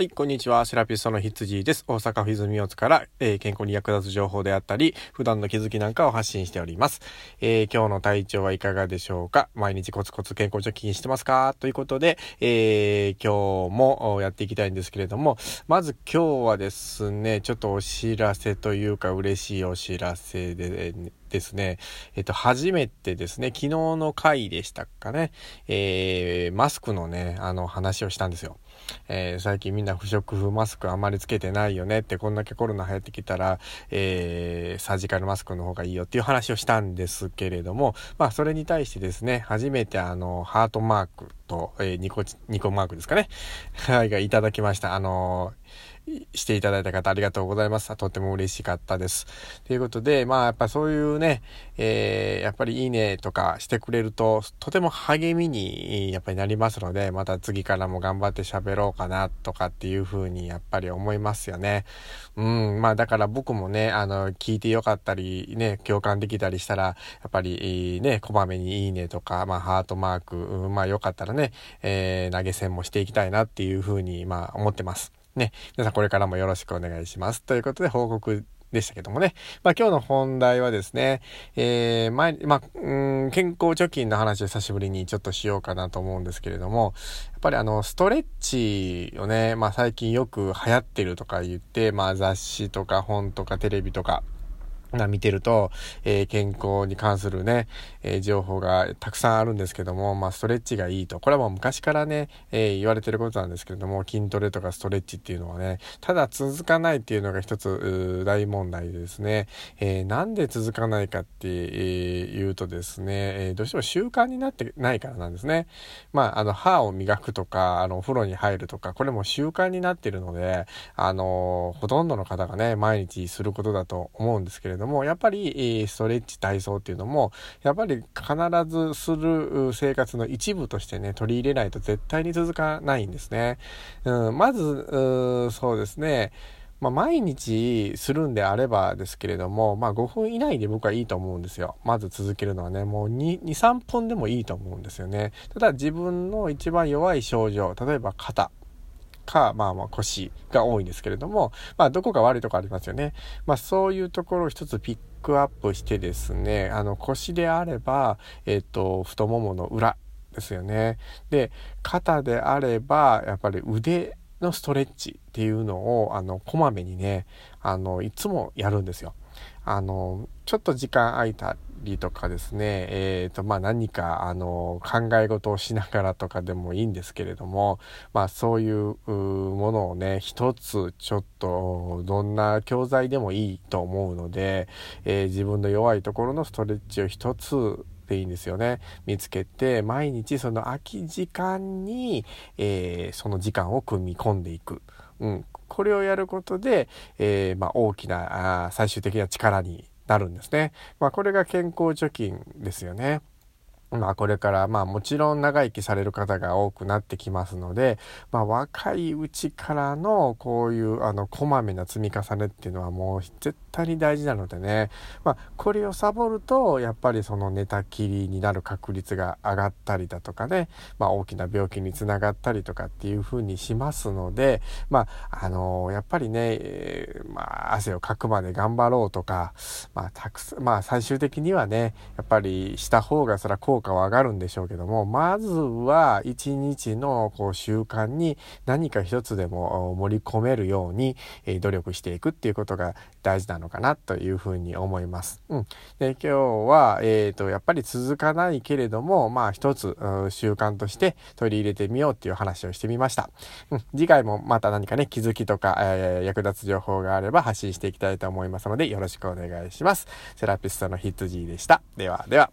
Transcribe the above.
はい、こんにちは。セラピストのひつじです。大阪府泉大津から、えー、健康に役立つ情報であったり、普段の気づきなんかを発信しております。えー、今日の体調はいかがでしょうか？毎日コツコツ健康貯金してますか？ということで、えー、今日もやっていきたいんですけれども、まず今日はですね、ちょっとお知らせというか嬉しいお知らせで、ですね、えっと、初めてですね、昨日の回でしたかね、えー、マスクのね、あの話をしたんですよ。えー、最近みんな不織布マスクあんまりつけてないよねって、こんだけコロナ流行ってきたら、えー、サージカルマスクの方がいいよっていう話をしたんですけれども、まあ、それに対してですね、初めてあの、ハートマークと、えー、ニコ、ニコマークですかね。はい、がいただきました。あのーしていただいた方ありがとうございます。とても嬉しかったです。ということで、まあやっぱそういうね、えー、やっぱりいいねとかしてくれると、とても励みにやっぱりなりますので、また次からも頑張って喋ろうかなとかっていうふうにやっぱり思いますよね。うん、まあだから僕もね、あの、聞いてよかったり、ね、共感できたりしたら、やっぱりね、こまめにいいねとか、まあハートマーク、まあよかったらね、えー、投げ銭もしていきたいなっていうふうに、まあ思ってます。ね、皆さんこれからもよろしくお願いします。ということで報告でしたけどもね。まあ今日の本題はですね、えー、前、まあ、うん、健康貯金の話を久しぶりにちょっとしようかなと思うんですけれども、やっぱりあの、ストレッチをね、まあ最近よく流行ってるとか言って、まあ雑誌とか本とかテレビとか、な見てると、えー、健康に関するね、えー、情報がたくさんあるんですけども、まあ、ストレッチがいいと。これはもう昔からね、えー、言われてることなんですけれども、筋トレとかストレッチっていうのはね、ただ続かないっていうのが一つ大問題ですね、えなんで続かないかって、え言うとですね、えどうしても習慣になってないからなんですね。まあ、あの、歯を磨くとか、あの、お風呂に入るとか、これも習慣になってるので、あのほとんどの方がね、毎日することだと思うんですけれどもども、やっぱり、ストレッチ体操っていうのも、やっぱり必ずする生活の一部としてね、取り入れないと絶対に続かないんですね。うん、まず、そうですね、まあ、毎日するんであればですけれども、まあ、5分以内で僕はいいと思うんですよ。まず続けるのはね、もう2、2 3分でもいいと思うんですよね。ただ自分の一番弱い症状、例えば肩、か、まあまあ腰が多いんですけれども、まあどこか悪いとこありますよね。まあそういうところを一つピックアップしてですね、あの腰であれば、えっ、と、太ももの裏ですよね。で、肩であれば、やっぱり腕のストレッチっていうのを、あの、こまめにね、あの、いつもやるんですよ。あの、ちょっと時間空いたりとかですね、えっ、ー、と、まあ何か、あの、考え事をしながらとかでもいいんですけれども、まあそういうものをね、一つちょっと、どんな教材でもいいと思うので、えー、自分の弱いところのストレッチを一つでいいんですよね。見つけて、毎日その空き時間に、えー、その時間を組み込んでいく。うん。これをやることで、え、まあ、大きなあ最終的な力になるんですね。まあ、これが健康貯金ですよね。まあこれからまあもちろん長生きされる方が多くなってきますので、まあ若いうちからのこういうあのこまめな積み重ねっていうのはもう絶対に大事なのでね、まあこれをサボるとやっぱりその寝たきりになる確率が上がったりだとかね、まあ大きな病気につながったりとかっていうふうにしますので、まああのやっぱりね、えー、まあ汗をかくまで頑張ろうとか、まあたくさん、まあ最終的にはね、やっぱりした方がそれは効果は上がるんでしょうけども、まずは一日のこう習慣に何か一つでも盛り込めるように、え努力していくっていうことが大事なのかなというふうに思います。うん。で、今日は、えっ、ー、と、やっぱり続かないけれども、まあ一つ習慣として取り入れてみようっていう話をしてみました。うん。次回もまた何かね、気づきとか、えー、役立つ情報があれば発信していきたいと思いますので、よろしくお願いします。セラピストのヒット G でした。ではでは。